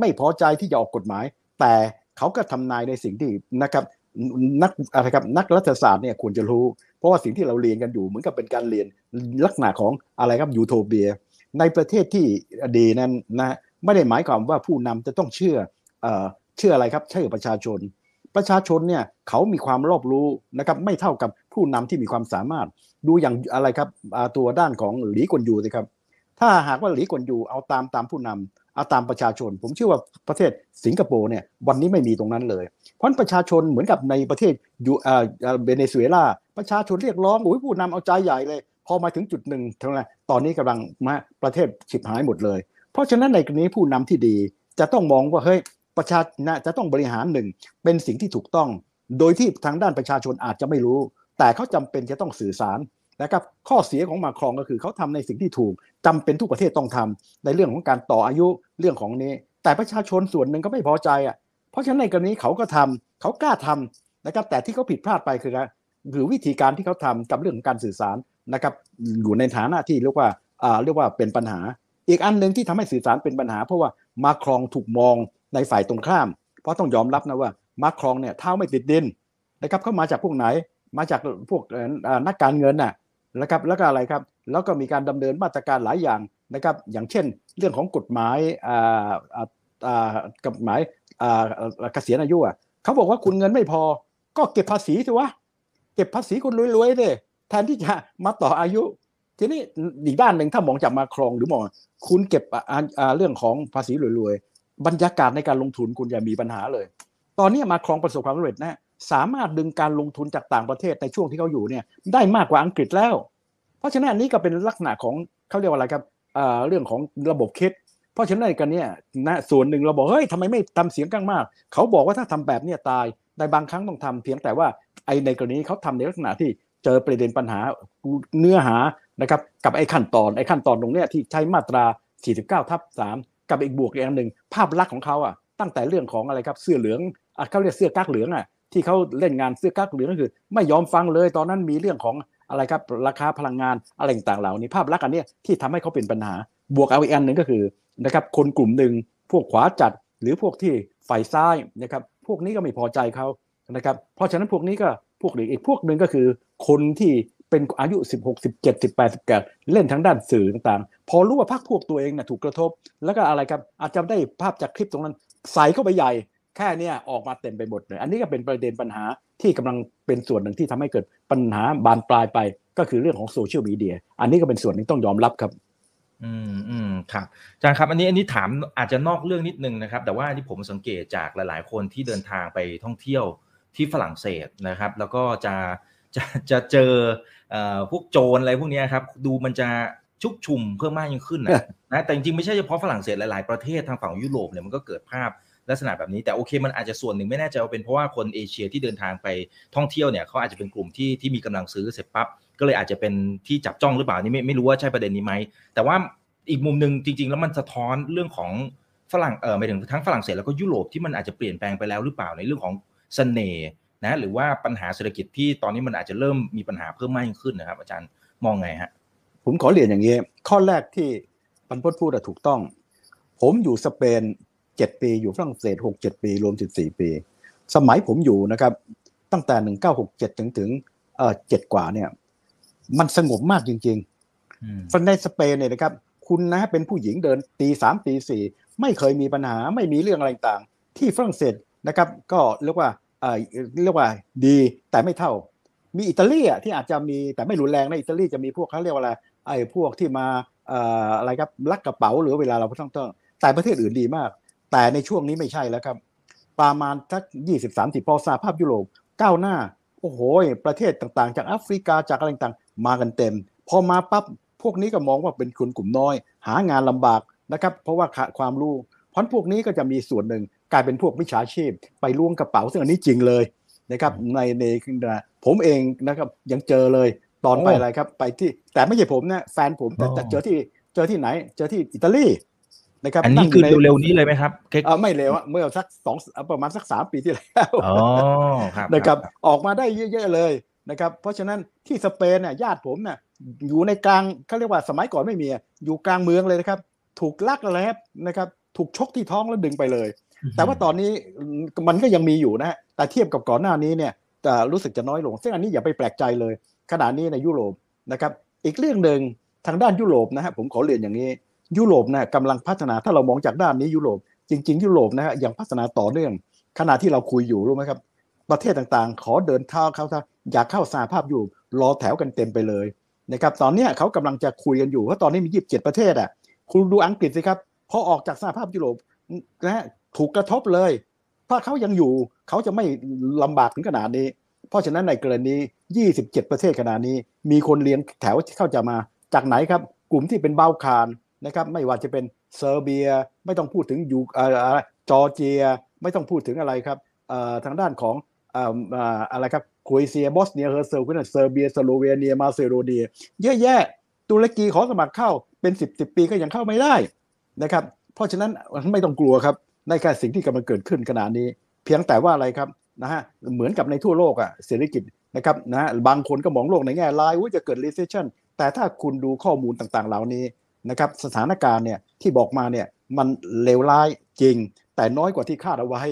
ไม่พอใจที่จะออกกฎหมาย แต่เขาก็ทำนายในสิ่งที่นะครับ นักอะไรครับนักรัฐศาสตร์เนี่ยควรจะรู้ เพราะว่าสิ่งที่เราเรียนกันอยู่เหมือนกับเป็นการเรียนลักษณะของอะไรครับยูโทเปีย ในประเทศที่ดีนั้นนะไม่ได้หมายความว่าผู้นำจะต้องเชื่อเอ่อเชื่ออะไรครับเชื่อประชาชน ประชาชนเนี่ยเขามีความรอบรู้นะครับไม่เท่ากับผู้นำที่มีความสามารถ ดูอย่างอะไรครับตัวด้านของหลีกวนยูสิครับ ถ้าหากว่าหลีกวนยูเอาตามตามผู้นำ เอาตามประชาชน ผมเชื่อว่าประเทศสิงคโปร์เนี่ยวันนี้ไม่มีตรงนั้นเลย เพราะประชาชนเหมือนกับในประเทศยูอ่าเบเนซุเอลาประชาชนเรียกร้องโอ้ยผู้นำเอาใจใหญ่เลย พอมาถึงจุดหนึ่งเท่านั้นตอนนี้กำลังมาประเทศฉิบหายหมดเลย เพราะฉะนั้นในกรณีผู้นำที่ดี จะต้องมองว่าเฮ้ยประชาชนจะต้องบริหารหนึ่งเป็นสิ่งที่ถูกต้อง โดยที่ทางด้านประชาชนอาจจะไม่รู้ แต่เขาจำเป็นจะต้องสื่อสาร นะครับข้อเสียของมาครองก็คือเขาทำในสิ่งที่ถูกจำเป็นทุกประเทศต้องทำในเรื่องของการต่ออายุเรื่องของนี้ แต่ประชาชนส่วนหนึ่งก็ไม่พอใจอะเพราะฉะนั้นในกรณีเขาก็ทำเขากล้าทำนะครับแต่ที่เขาผิดพลาดไปคือหรือวิธีการที่เขาทำกับเรื่องของการสื่อสารนะครับอยู่ในฐานะที่เรียกว่าอ่าเรียกว่าเป็นปัญหา อีกอันหนึ่งที่ทำให้สื่อสารเป็นปัญหา เพราะว่ามาครองถูกมองในฝ่ายตรงข้าม เพราะต้องยอมรับนะว่ามาครองเนี่ยเท้าไม่ติดดินนะครับเขามาจากพวกไหนมาจากพวกนักการเงินน่ะ นะครับแล้วก็อะไรครับแล้วก็มีการดำเนินมาตรการหลายอย่างนะครับอย่างเช่น เรื่องของกฎหมายกฎหมายเกษียณอายุอะเขาบอกว่าคุณเงินไม่พอ ก็เก็บภาษีสิวะเก็บภาษีคนรวยๆเลยแทนที่จะมาต่ออายุ ทีนี้อีกด้านหนึ่งถ้ามองจากมาครองหรือมองคุณเก็บเรื่องของภาษีรวยๆบรรยากาศในการลงทุนคุณจะมีปัญหาเลย ตอนนี้มาครองประสบความสำเร็จนะ สามารถดึงการลงทุนจากต่างประเทศในช่วงที่เขาอยู่เนี่ยได้มากกว่าอังกฤษแล้ว เพราะฉะนั้นนี้ก็เป็นลักษณะของเขาเรียกว่าอะไรครับเรื่องของระบบคิด เพราะฉะนั้นกันเนี่ยนะส่วนหนึ่งเราบอกเฮ้ยทำไมไม่ทำเสียงข้างมาก เขาบอกว่าถ้าทำแบบนี้ตายในบางครั้งต้องทำเพียงแต่ว่าไอในกรณีเขาทำในลักษณะที่เจอประเด็นปัญหาเนื้อหานะครับกับไอขั้นตอนไอขั้นตอนตรงเนี้ยที่ใช้มาตรา 49ทับ3กับอีกบวกอีกอันหนึ่งภาพลักษณ์ของเขาอะตั้งแต่เรื่องของอะไรครับเสื้อเหลืองเขาเรียกเสื้อกั๊กเหลืองอะ ที่เขาเล่นงานเสื้อกั๊กเหลืองก็คือ ไม่ยอมฟังเลยตอนนั้นมีเรื่องของอะไรครับราคาพลังงานอะไรต่างๆเหล่านี้ภาพลักษณ์อันนี้ที่ทำให้เขาเป็นปัญหา บวกเอาอีกอันหนึ่งก็คือนะครับคนกลุ่มหนึ่งพวกขวาจัดหรือพวกที่ฝ่ายซ้ายนะครับพวกนี้ก็ไม่พอใจเขานะครับเพราะฉะนั้นพวกนี้ก็พวกหรืออีกพวกหนึ่งก็คือ คนที่เป็นอายุ 16 17 18 18เล่นทั้งด้านสื่อต่างๆ พอรู้ว่าพรรคพวกตัวเองนะถูกกระทบ แล้วก็อะไรครับอาจจะได้ภาพจากคลิปตรงนั้นใส่เข้าไปใหญ่ แค่นี้ออกมาเต็มไปหมดเลย อันนี้ก็เป็นประเด็นปัญหาที่กำลังเป็นส่วนหนึ่งที่ทำให้เกิดปัญหาบานปลายไป ก็คือเรื่องของโซเชียลมีเดีย อันนี้ก็เป็นส่วนหนึ่งต้องยอมรับครับ อืมอืมครับอาจารย์ครับ อันนี้อันนี้ถามอาจจะนอกเรื่องนิดนึงนะครับ แต่ว่าที่ผมสังเกตจากหลาย ๆ คนที่เดินทางไปท่องเที่ยวที่ฝรั่งเศสนะครับ แล้วก็จะจะจะเจอเอ่อพวกโจรอะไรพวกนี้ครับ ดูมันจะชุกชุมเพิ่มมากยิ่งขึ้นนะนะแต่จริงๆไม่ใช่เฉพาะฝรั่งเศสหลายๆประเทศทางฝั่งยุโรปเนี่ยมันก็เกิดภาพ ลักษณะแบบนี้แต่โอเคมันอาจจะส่วนหนึ่งไม่แน่ใจว่าเป็นเพราะว่าคนเอเชียที่เดินทางไปท่องเที่ยวเนี่ยเขาอาจจะเป็นกลุ่มที่ที่มีกำลังซื้อเสร็จปั๊บก็เลยอาจจะเป็นที่จับจ้องหรือเปล่านี่ไม่ไม่รู้ว่าใช่ประเด็นนี้ไหมแต่ว่าอีกมุมหนึ่งจริง ๆ แล้วมันสะท้อนเรื่องของฝรั่งเออไม่ถึงทั้งฝรั่งเศสแล้วก็ยุโรปที่มันอาจจะเปลี่ยนแปลงไปแล้วหรือเปล่าในเรื่องของเสน่ห์นะหรือว่าปัญหาเศรษฐกิจที่ตอนนี้มันอาจจะเริ่มมีปัญหาเพิ่มมากขึ้นนะครับ อาจารย์มองไงฮะผมขอเรียนอย่างนี้ ข้อแรกที่ปันพจน์พูดถูกต้อง ผมอยู่สเปน เจ็ดปีอยู่ฝรั่งเศสหกเจ็ดปี รวมสิบสี่ปี สมัยผมอยู่นะครับ ตั้งแต่หนึ่งเก้าหกเจ็ดถึงถึงเอ่อเจ็ดกว่าเนี่ย มันสงบมากจริงๆฝรั่งในสเปนเนี่ยนะครับ คุณนะเป็นผู้หญิงเดินตีสามตีสี่ไม่เคยมีปัญหาไม่มีเรื่องอะไรต่างที่ฝรั่งเศสนะครับ ก็เรียกว่าเอ่อเรียกว่าดีแต่ไม่เท่า มีอิตาลีอะที่อาจจะมีแต่ไม่รุนแรงนะอิตาลีจะมีพวกเขาเรียกว่าอะไรไอ้พวกที่มาเอ่ออะไรครับลักกระเป๋าหรือเวลาเราต้องต้องแต่ประเทศอื่นดีมาก แต่ในช่วงนี้ไม่ใช่แล้วครับ ประมาณสักยี่สิบสามสิบพอสาภาพยุโรปก้าวหน้า โอ้โห ประเทศต่างๆ จากแอฟริกาจากอะไรต่างๆ มากันเต็ม พอมาปั๊บพวกนี้ก็มองว่าเป็นคนกลุ่มน้อย หางานลำบากนะครับ เพราะว่าขาดความรู้เพราะพวกนี้ก็จะมีส่วนหนึ่งกลายเป็นพวกวิชาชีพ ไปล่วงกระเป๋าซึ่งอันนี้จริงเลยนะครับในในผมเองนะครับยังเจอเลยตอนไปอะไรครับ ไปที่แต่ไม่ใช่ผมนะแฟนผมแต่เจอที่เจอที่ไหน เจอที่อิตาลี นะครับอันนี้งคือในเร็วๆนี้เลยไหมครับเค้กเอ่อไม่เร็วอะเมื่อสักสองประมาณสักสามปีที่แล้วอ๋อครับนะครับออกมาได้เยอะๆเลยนะครับเพราะฉะนั้นที่สเปนเนี่ยญาติผมเนี่ยอยู่ในกลางเขาเรียกว่าสมัยก่อนไม่มีอะอยู่กลางเมืองเลยนะครับ ถูกลักอะไรครับนะครับถูกชกที่ท้องแล้วดึงไปเลย แต่ว่าตอนนี้มันก็ยังมีอยู่นะฮะแต่เทียบกับก่อนหน้านี้เนี่ยจะรู้สึกจะน้อยลง ซึ่งอันนี้อย่าไปแปลกใจเลย ขณะนี้ในยุโรปนะครับอีกเรื่องหนึ่งทางด้านยุโรปนะฮะผมขอเรียนอย่างนี้ ยุโรปนะกำลังพัฒนาถ้าเรามองจากด้านนี้ยุโรป จริง ๆ ยุโรปนะฮะยังพัฒนาต่อเนื่อง ขณะที่เราคุยอยู่รู้ไหมครับ ประเทศต่างๆ ขอเดินเท้าเข้าถ้าอยากเข้าสหภาพยุโรปรอแถวกันเต็มไปเลยนะครับตอนนี้เขากำลังจะคุยกันอยู่เพราะตอนนี้มี27ประเทศอะคุณดูอังกฤษสิครับพอออกจากสหภาพยุโรปนะฮะถูกกระทบเลย ถ้าเขายังอยู่เขาจะไม่ลำบากถึงขนาดนี้ เพราะฉะนั้นในกรณี 27 ประเทศขนาดนี้ มีคนเรียงแถวเข้าจะมาจากไหนครับ กลุ่มที่เป็นบอลข่าน นะครับไม่ว่าจะเป็นเซอร์เบีย ไม่ต้องพูดถึงยูเอ่อจอร์เจีย ไม่ต้องพูดถึงอะไรครับเอ่อทางด้านของเอ่ออะไรครับโครเอเชียบอสเนียเฮอร์เซโกวีนาเซอร์เบียสโลวีเนียมาซิโดเนียเยอะแยะตุรกีขอสมัครเข้าเป็น 10 10 ปีก็ยังเข้าไม่ได้นะครับเพราะฉะนั้นไม่ต้องกลัวครับในการสิ่งที่กำลังเกิดขึ้นขณะนี้ เพียงแต่ว่าอะไรครับนะฮะเหมือนกับในทั่วโลกอะเศรษฐกิจนะครับนะฮะบางคนก็มองโลกในแง่ร้ายว่าจะเกิด recession แต่ถ้าคุณดูข้อมูลต่างๆ เหล่านี้ นะครับสถานการณ์เนี่ยที่บอกมาเนี่ยมันเลวร้ายจริง แต่น้อยกว่าที่คาดเอาไว้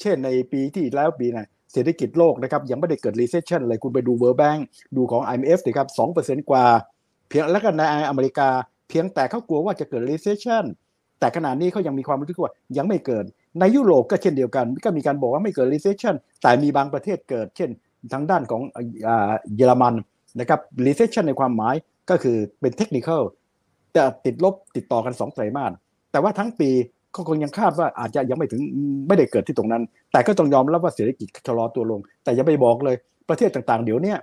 เช่นในปีที่แล้วปีน่ะเศรษฐกิจโลกนะครับยังไม่ได้เกิด recession เลยคุณไปดู World Bank ดูของ IMF สิครับ2%กว่า เพียงแล้วก็ในอเมริกา เพียงแต่เขากลัวว่าจะเกิด recession แต่ขณะนี้เขายังมีความรู้สึกว่ายังไม่เกิด ในยุโรปก็เช่นเดียวกัน ก็มีการบอกว่าไม่เกิด recession แต่มีบางประเทศเกิด เช่นทางด้านของเยอรมันนะครับ recession ในความหมายก็คือเป็นเทคนิคจะติดลบติดต่อกัน2ไตรมาสแต่ว่าทั้งปีเขาคงยังคาดว่าอาจจะยังไม่ถึงไม่ได้เกิดที่ตรงนั้น แต่ก็ต้องยอมรับว่าเศรษฐกิจชะลอตัวลง แต่อย่าไปบอกเลยประเทศต่างๆเดี๋ยวนี้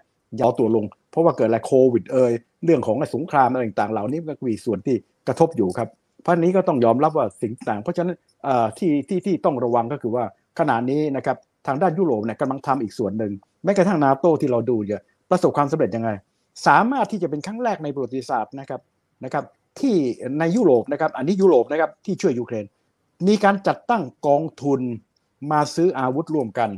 ยาวตัวลง เพราะว่าเกิดอะไรโควิดเอ่ยเรื่องของสงครามอะไรต่างๆเหล่านี้ก็มีส่วนที่กระทบอยู่ครับเพราะนี้ก็ต้องยอมรับว่าสิ่งต่างเพราะฉะนั้นที่ที่ที่ต้องระวังก็คือว่าขณะนี้นะครับทางด้านยุโรปเนี่ยกำลังทำอีกส่วนหนึ่งแม้กระทั่งนาโตที่เราดูเนี่ยประสบความสำเร็จยังไง สามารถที่จะเป็นครั้งแรกในประวัติศาสตร์นะครับนะครับ ที่ในยุโรปนะครับอันนี้ยุโรปนะครับที่ช่วยยูเครน มีการจัดตั้งกองทุนมาซื้ออาวุธร่วมกัน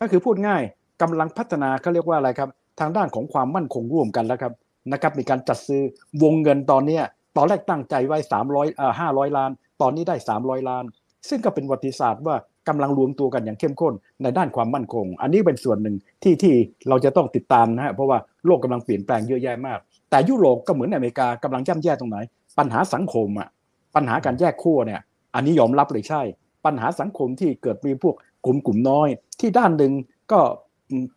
ก็คือพูดง่ายกำลังพัฒนาเขาเรียกว่าอะไรครับทางด้านของความมั่นคงร่วมกันแล้วครับนะครับมีการจัดซื้อวงเงินตอนเนี้ตอนแรกตั้งใจไว้300เอ่อ500 ล้าน ตอนนี้ได้ 300 ล้าน ซึ่งก็เป็นวัติศาสตร์ว่ากำลังรวมตัวกันอย่างเข้มข้นในด้านความมั่นคง อันนี้เป็นส่วนหนึ่งที่ที่เราจะต้องติดตามนะฮะเพราะว่าโลกกำลังเปลี่ยนแปลงเยอะแยะมาก แต่ยุโรปก็เหมือนอเมริกากำลังย่ำแย่ตรงไหน ปัญหาสังคมอะปัญหาการแยกขั้วเนี่ย อันนี้ยอมรับเลยใช่ ปัญหาสังคมที่เกิดมีพวกกลุ่มกลุ่มน้อย ที่ด้านหนึ่งก็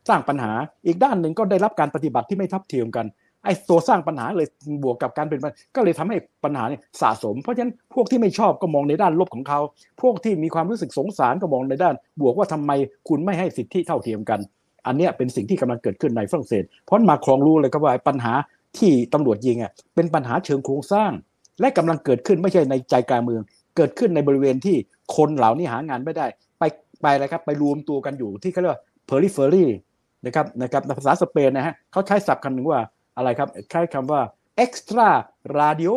สร้างปัญหาอีกด้านหนึ่งก็ได้รับการปฏิบัติที่ไม่ทับเทียมกันไอ้ตัวสร้างปัญหาเลยบวกกับการเป็นก็เลยทำให้ปัญหาเนี่ยสะสม เพราะฉะนั้นพวกที่ไม่ชอบก็มองในด้านลบของเขา พวกที่มีความรู้สึกสงสารก็มองในด้าน บวกว่าทำไมคุณไม่ให้สิทธิเท่าเทียมกัน อันนี้เป็นสิ่งที่กำลังเกิดขึ้นในฝรั่งเศสเพราะมาครองรู้เลยครับว่าปัญหาที่ตำรวจยิงอะเป็นปัญหาเชิงโครงสร้าง และกำลังเกิดขึ้นไม่ใช่ในใจกลางเมือง เกิดขึ้นในบริเวณที่คนเหล่านี้หางานไม่ได้ ไปไปอะไรครับ ไปรวมตัวกันอยู่ที่เขาเรียกว่า periphery นะครับนะครับภาษาสเปนนะฮะเขาใช้ศัพท์คำหนึ่งว่าอะไรครับใช้คำว่า extra radio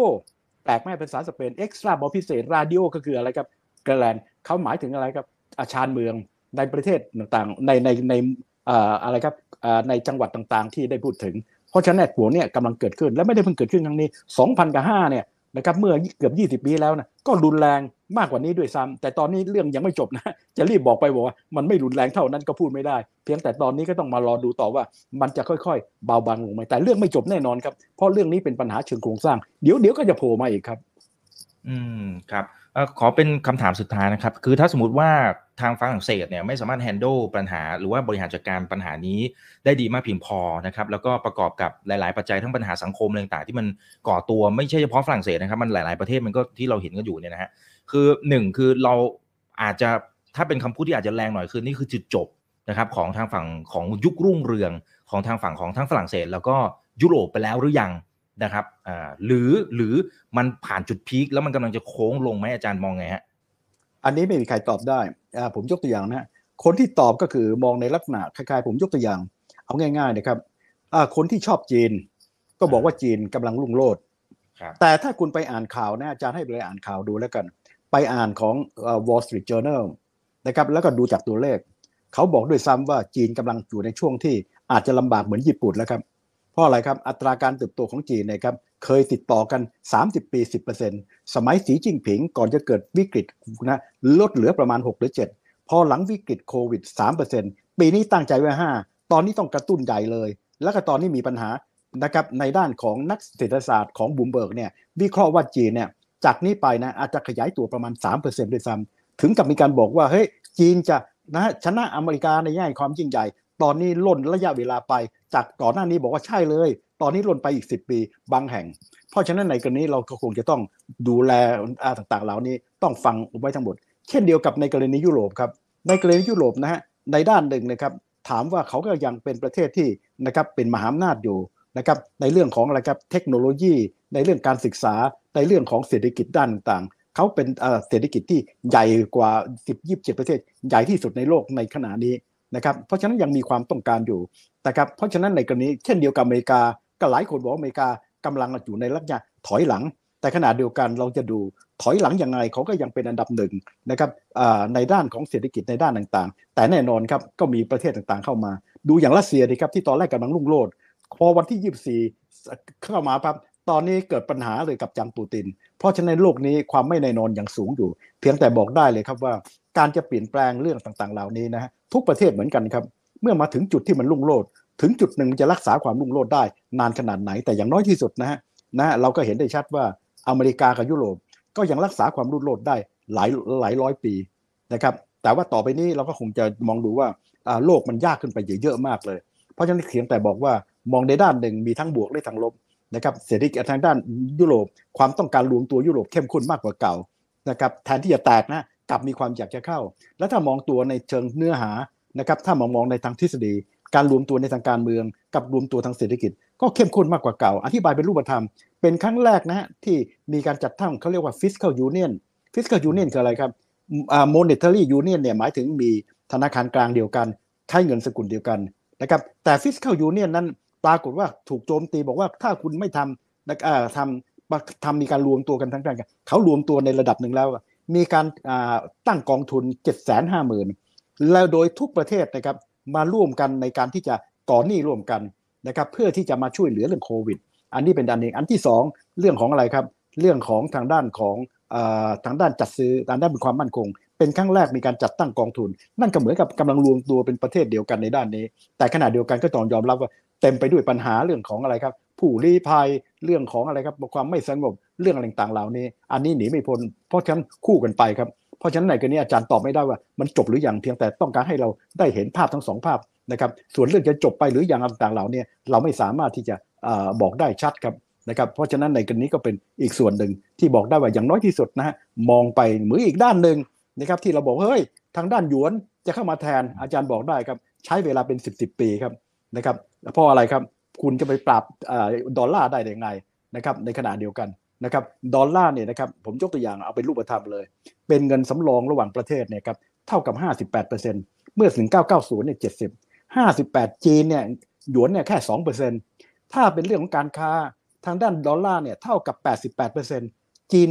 แปลกไหมภาษาสเปน extra บอกพิเศษ radio ก็คืออะไรครับกรแลนเขาหมายถึงอะไรครับอาชานเมืองในประเทศต่างๆในในในอะไรครับในจังหวัดต่างๆ ที่ได้พูดถึง เพราะฉะนั้นหัวเนี่ยกำลังเกิดขึ้นและไม่ได้เพิ่งเกิดขึ้นครั้งนี้ 2005เนี่ย นะครับเมื่อเกือบ 20 ปีแล้วนะก็รุนแรงมากกว่านี้ด้วยซ้ำแต่ตอนนี้เรื่องยังไม่จบนะจะรีบบอกไปบอกว่า มันไม่รุนแรงเท่านั้นก็พูดไม่ได้ เพียงแต่ตอนนี้ก็ต้องมารอดูต่อว่า มันจะค่อยๆ เบาบางลงไหมแต่เรื่องไม่จบแน่นอนครับเพราะเรื่องนี้เป็นปัญหาเชิงโครงสร้างเดี๋ยวเดี๋ยวก็จะโผล่มาอีกครับ อืมครับขอเป็นคำถามสุดท้ายนะครับ คือถ้าสมมติว่า ทางฝรั่งเศสเนี่ยไม่สามารถ handle ปัญหา หรือว่าบริหารจัดการปัญหานี้ได้ดีมากเพียงพอนะครับแล้วก็ประกอบกับหลาย ๆ ปัจจัยทั้งปัญหาสังคมต่างๆ ที่มันก่อตัวไม่ใช่เฉพาะฝรั่งเศสนะครับมันหลาย ๆ ประเทศมันก็ที่เราเห็นกันอยู่เนี่ยนะฮะคือหนึ่งคือเราอาจจะถ้าเป็นคำพูดที่อาจจะแรงหน่อยคือนี่คือจุดจบนะครับของทางฝั่งของยุครุ่งเรืองของทางฝั่งของทั้งฝรั่งเศส แล้วก็ยุโรปไปแล้วหรือยังนะครับอ่าหรือหรือมันผ่านจุดพีคแล้วมันกำลังจะโค้งลงไหมอาจารย์มองไงฮะอันนี้ไม่มีใครตอบได้ ผมยกตัวอย่างนะคนที่ตอบก็คือมองในลักษณะคล้ายๆ ผมยกตัวอย่าง เอาง่ายๆนะครับอ่าคนที่ชอบจีน ก็บอกว่าจีนกำลังรุ่งโรจน์แต่ถ้าคุณไปอ่านข่าวนะอาจารย์ให้ไปอ่านข่าวดูแล้วกัน ไปอ่านของ Wall Street Journal นะครับแล้วก็ดูจากตัวเลข เขาบอกด้วยซ้ำว่าจีนกำลังอยู่ในช่วงที่อาจจะลำบากเหมือนญี่ปุ่นแล้วครับ เพราะอะไรครับอัตราการเติบโตของจีนนะครับเคยติดต่อกัน 30 ปี 10%สมัยสีจิ้นผิงก่อนจะเกิดวิกฤตนะลดเหลือประมาณ 6 หรือ 7 พอหลังวิกฤตโควิด 3%ปีนี้ตั้งใจไว้ 5 ตอนนี้ต้องกระตุ้นใหญ่เลย แล้วก็ตอนนี้มีปัญหานะครับในด้านของนักเศรษฐศาสตร์ของบูมเบิร์กเนี่ยวิเคราะห์ว่าจีนเนี่ยจากนี้ไปนะอาจจะขยายตัวประมาณ 3%ด้วยซ้ำถึงกับมีการบอกว่าเฮ้ยจีนจะนะชนะอเมริกาในแง่ความยิ่งใหญ่ ตอนนี้ร่นระยะเวลาไป จากก่อนหน้านี้บอกว่าใช่เลย ตอนนี้ล่นไปอีก 10 ปีบางแห่ง เพราะฉะนั้นในกรณีเราก็คงจะต้องดูแลต่างๆ เหล่านี้ต้องฟังไว้ทั้งหมด เช่นเดียวกับในกรณียุโรปครับ ในกรณียุโรปนะฮะในด้านหนึ่งนะครับถามว่าเขาก็ยังเป็นประเทศที่นะครับเป็นมหาอำนาจอยู่นะครับในเรื่องของอะไรครับเทคโนโลยี ในเรื่องการศึกษาในเรื่องของเศรษฐกิจด้านต่างๆเขาเป็นเศรษฐกิจที่ใหญ่กว่า 10 27 ประเทศ ใหญ่ที่สุดในโลกในขณะนี้ นะครับเพราะฉะนั้นยังมีความต้องการอยู่นะครับเพราะฉะนั้นในกรณีเช่นเดียวกับอเมริกาก็หลายคนบอกอเมริกากำลังอยู่ในลักษณะถอยหลัง แต่ขณะเดียวกันเราจะดูถอยหลังยังไงเขาก็ยังเป็นอันดับหนึ่งนะครับในด้านของเศรษฐกิจในด้านต่างๆ แต่แน่นอนครับก็มีประเทศต่างๆเข้ามา ดูอย่างรัสเซียดีครับที่ตอนแรกกำลังรุ่งโรจน์พอวันที่ 24 เข้ามาปั๊บ ตอนนี้เกิดปัญหาเลยกับจังปูติน เพราะฉะนั้นโลกนี้ความไม่แน่นอนอย่างสูงอยู่ เพียงแต่บอกได้เลยครับว่าการจะเปลี่ยนแปลงเรื่องต่างๆ เหล่านี้นะฮะทุกประเทศเหมือนกันครับ เมื่อมาถึงจุดที่มันรุ่งโรจน์ถึงจุดหนึ่งมันจะรักษาความรุ่งโรจน์ได้ นานขนาดไหนแต่อย่างน้อยที่สุดนะฮะนะเราก็เห็นได้ชัดว่าอเมริกากับยุโรปก็ยังรักษาความรุ่งโรจน์ได้หลายหลายร้อยปีนะครับแต่ว่าต่อไปนี้เราก็คงจะมองดูว่าโลกมันยากขึ้นไปเยอะมากเลย เพราะฉะนั้นเขียนแต่บอกว่ามองในด้านหนึ่งมีทั้งบวกและทั้งลบ นะครับเศรษฐกิจทางด้านยุโรปความต้องการรวมตัวยุโรปเข้มข้นมากกว่าเก่านะครับแทนที่จะแตกนะกลับมีความอยากจะเข้า แล้วถ้ามองตัวในเชิงเนื้อหานะครับถ้ามองมองในทางทฤษฎี การรวมตัวในทางการเมือง กับรวมตัวทางเศรษฐกิจ ก็เข้มข้นมากกว่าเก่า อธิบายเป็นรูปธรรม เป็นครั้งแรกนะฮะที่มีการจัดตั้งเขาเรียกว่า fiscal union fiscal union คืออะไรครับ monetary union เนี่ยหมายถึงมีธนาคารกลางเดียวกันใช้เงินสกุลเดียวกันนะครับแต่ fiscal union นั้น ปรากฏว่าถูกโจมตีบอกว่าถ้าคุณไม่ทำนะทำทำมีการรวมตัวกันทั้งกันเขารวมตัวในระดับหนึ่งแล้ว มีการตั้งกองทุน 7 5 0 0 0 0แล้วโดยทุกประเทศนะครับมาร่วมกันในการที่จะก่อหนี้ร่วมกันนะครับเพื่อที่จะมาช่วยเหลือเรื่องโควิด อันนี้เป็นอันหนึ่งอันที่ 2 เรื่องของอะไรครับ เรื่องของทางด้านของทางด้านจัดซื้อทางด้านเป็นความมั่นคง เป็นครั้งแรกมีการจัดตั้งกองทุน นั่นก็เหมือนกับกำลังรวมตัวเป็นประเทศเดียวกันในด้านนี้ แต่ขณะเดียวกันก็ต้องยอมรับว่า เต็มไปด้วยปัญหาเรื่องของอะไรครับ ผู้ลี้ภัยเรื่องของอะไรครับความไม่สงบเรื่องอะไรต่างๆเหล่านี้ อันนี้หนีไม่พ้นเพราะฉะนั้นคู่กันไปครับเพราะฉะนั้นในกรณีอาจารย์ตอบไม่ได้ว่า มันจบหรือยังเพียงแต่ต้องการให้เราได้เห็นภาพทั้งสองภาพนะครับส่วนเรื่องจะจบไปหรือยังต่างๆเหล่านี้เราไม่สามารถที่จะบอกได้ชัดครับนะครับเพราะฉะนั้นในกรณีก็เป็นอีกส่วนหนึ่งที่บอกได้ว่าอย่างน้อยที่สุดนะฮะมองไปเหมืออีกด้านหนึ่งนะครับที่เราบอกเฮ้ยทางด้านหยวนจะเข้ามาแทนอาจารย์บอกได้ครับใช้เวลาเป็น 10บสปีครับนะครับ เพราะอะไรครับ คุณจะไปปรับดอลลาร์ได้ยังไงนะครับในขณะเดียวกันนะครับดอลลาร์เนี่ยนะครับผมยกตัวอย่างเอาเป็นรูปธรรมเลย เป็นเงินสำรองระหว่างประเทศเนี่ยครับเท่ากับ 58%เมื่อถึง 990เนี่ย70 58 จีนเนี่ยหยวนเนี่ยแค่ 2%ถ้าเป็นเรื่องของการค้าทางด้านดอลลาร์เนี่ยเท่ากับ 88%จีน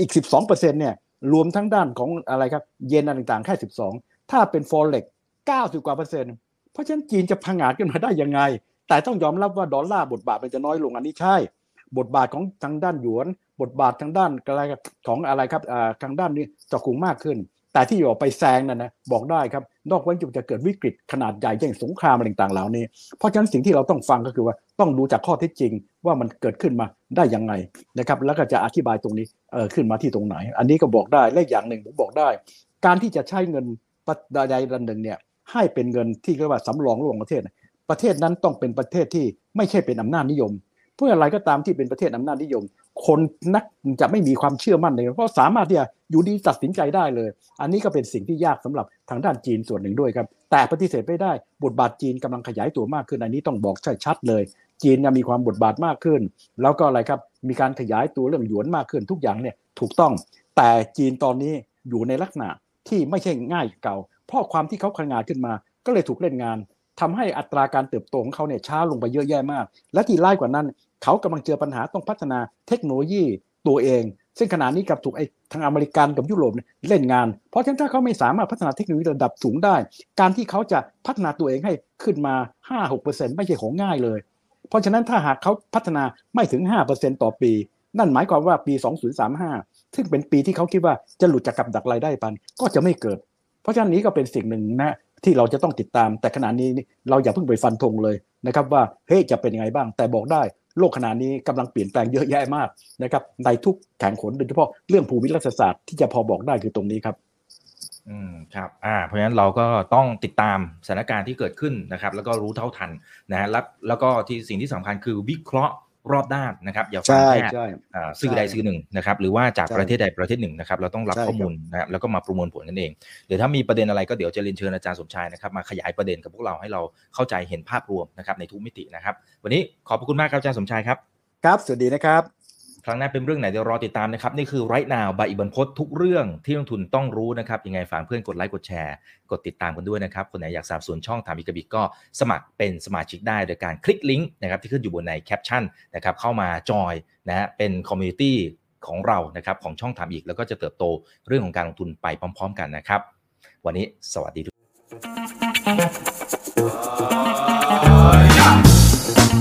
อีก 12%เนี่ยรวมทั้งด้านของอะไรครับเยนต่างๆแค่ 12 ถ้าเป็น forex 90 กว่าเปอร์เซ็นต์ ราะฉะนั้นจีนจะพังอาจขึ้นมาได้ยังไง แต่ต้องยอมรับว่าดอลลาร์บทบาทมันจะน้อยลงอันนี้ใช่ บทบาทของทางด้านหยวน บทบาททางด้านอะไรของอะไรครับทางด้านนี้จะคงมากขึ้น แต่ที่อยู่ไปแซงนั่นนะบอกได้ครับ นอกเว้นจะเกิดวิกฤตขนาดใหญ่อย่างสงครามอะไรต่างๆเหล่านี้ เพราะฉะนั้นสิ่งที่เราต้องฟังก็คือว่าต้องดูจากข้อเท็จจริงว่ามันเกิดขึ้นมาได้ยังไงนะครับแล้วก็จะอธิบายตรงนี้เออขึ้นมาที่ตรงไหน อันนี้ก็บอกได้และอย่างหนึ่งผมบอกได้ การที่จะใช้เงินใดๆดันหนึ่งเนี่ย ให้เป็นเงินที่เรียกว่าสำรองระหว่างประเทศ ประเทศนั้นต้องเป็นประเทศที่ไม่ใช่เป็นอำนาจนิยม เพื่ออะไรก็ตามที่เป็นประเทศอำนาจนิยม คนนักจะไม่มีความเชื่อมั่นเลยเพราะสามารถที่จะอยู่ดีตัดสินใจได้เลย อันนี้ก็เป็นสิ่งที่ยากสำหรับทางด้านจีนส่วนหนึ่งด้วยครับ แต่ปฏิเสธไม่ได้บทบาทจีนกำลังขยายตัวมากขึ้นอันนี้ต้องบอกชัดเลย จีนมีความบทบาทมากขึ้น แล้วก็อะไรครับมีการขยายตัวเรื่องหยวนมากขึ้นทุกอย่างเนี่ยถูกต้อง แต่จีนตอนนี้อยู่ในลักษณะที่ไม่ใช่ง่ายเก่า เพราะความที่เขาขงาดขึ้นมา ก็เลยถูกเล่นงานทำให้อัตราการเติบโตของเขาเนี่ยช้าลงไปเยอะแยะมาก และที่ร้ายกว่านั้น เขากำลังเจอปัญหาต้องพัฒนาเทคโนโลยีตัวเอง ซึ่งขณะนี้กับถูกไอ้ทางอเมริกันกับยุโรปเเล่นงาน เพราะฉะนั้นถ้าเขาไม่สามารถพัฒนาเทคโนโลยีระดับสูงได้ การที่เขาจะพัฒนาตัวเองให้ขึ้นมา 5-6%ไม่ใช่ของง่ายเลย เพราะฉะนั้นถ้าหากเขาพัฒนาไม่ถึง 5%ต่อปี นั่นหมายความว่าปี 2035ซึ่งเป็นปีที่เขาคิดว่าจะหลุดจากกับดักรายได้ปันก็จะไม่เกิด เพราะฉะนั้นนี้ก็เป็นสิ่งหนึ่งนะที่เราจะต้องติดตาม แต่ขณะนี้เราอย่าเพิ่งไปฟันธงเลยนะครับว่าเฮ้ยจะเป็นยังไงบ้าง แต่บอกได้โลกขณะนี้กำลังเปลี่ยนแปลงเยอะแยะมากนะครับในทุกแข่งขนโดยเฉพาะเรื่องภูมิรัฐศาสตร์ที่จะพอบอกได้คือตรงนี้ครับอืมครับอ่าเพราะฉะนั้นเราก็ต้องติดตามสถานการณ์ที่เกิดขึ้นนะครับ แล้วก็รู้เท่าทันนะฮะแล้วแล้วก็ที่สิ่งที่สำคัญคือวิเคราะห์ รอบด้านนะครับอย่าฟังใช่แค่ใช่อ่าสื่อใดใช่สื่อหนึ่งนะครับ หรือว่าจากใช่ประเทศใดประเทศหนึ่งนะครับ เราต้องรับใช่ข้อมูลนะครับแล้วก็มาประมวลผลกันเองเดี๋ยวถ้ามีประเด็นอะไรก็เดี๋ยวจะเรียนเชิญอาจารย์สมชายนะครับ มาขยายประเด็นกับพวกเราให้เราเข้าใจเห็นภาพรวมนะครับในทุกมิตินะครับ วันนี้ขอบพระคุณมากครับอาจารย์สมชายครับ ครับ สวัสดีนะครับ ครั้งหน้าเป็นเรื่องไหนเดี๋ยวรอติดตามนะครับ นี่คือไรท์นาวบายอิบันพศทุกเรื่องที่นักลงทุนต้องรู้นะครับยังไงฝากเพื่อนกดไลค์กดแชร์ กดติดตามกันด้วยนะครับ คนไหนอยากสนับสนุนช่องถามอีกกับอิกก็สมัครเป็นสมาชิกได้ โดยการคลิกลิงก์นะครับที่ขึ้นอยู่บนในแคปชั่นนะครับเข้ามาจอยนะฮะเป็น community ของเรานะครับของช่องถามอีกแล้วก็จะเติบโตเรื่องของการลงทุนไปพร้อม ๆ กันนะครับ วันนี้สวัสดีทุก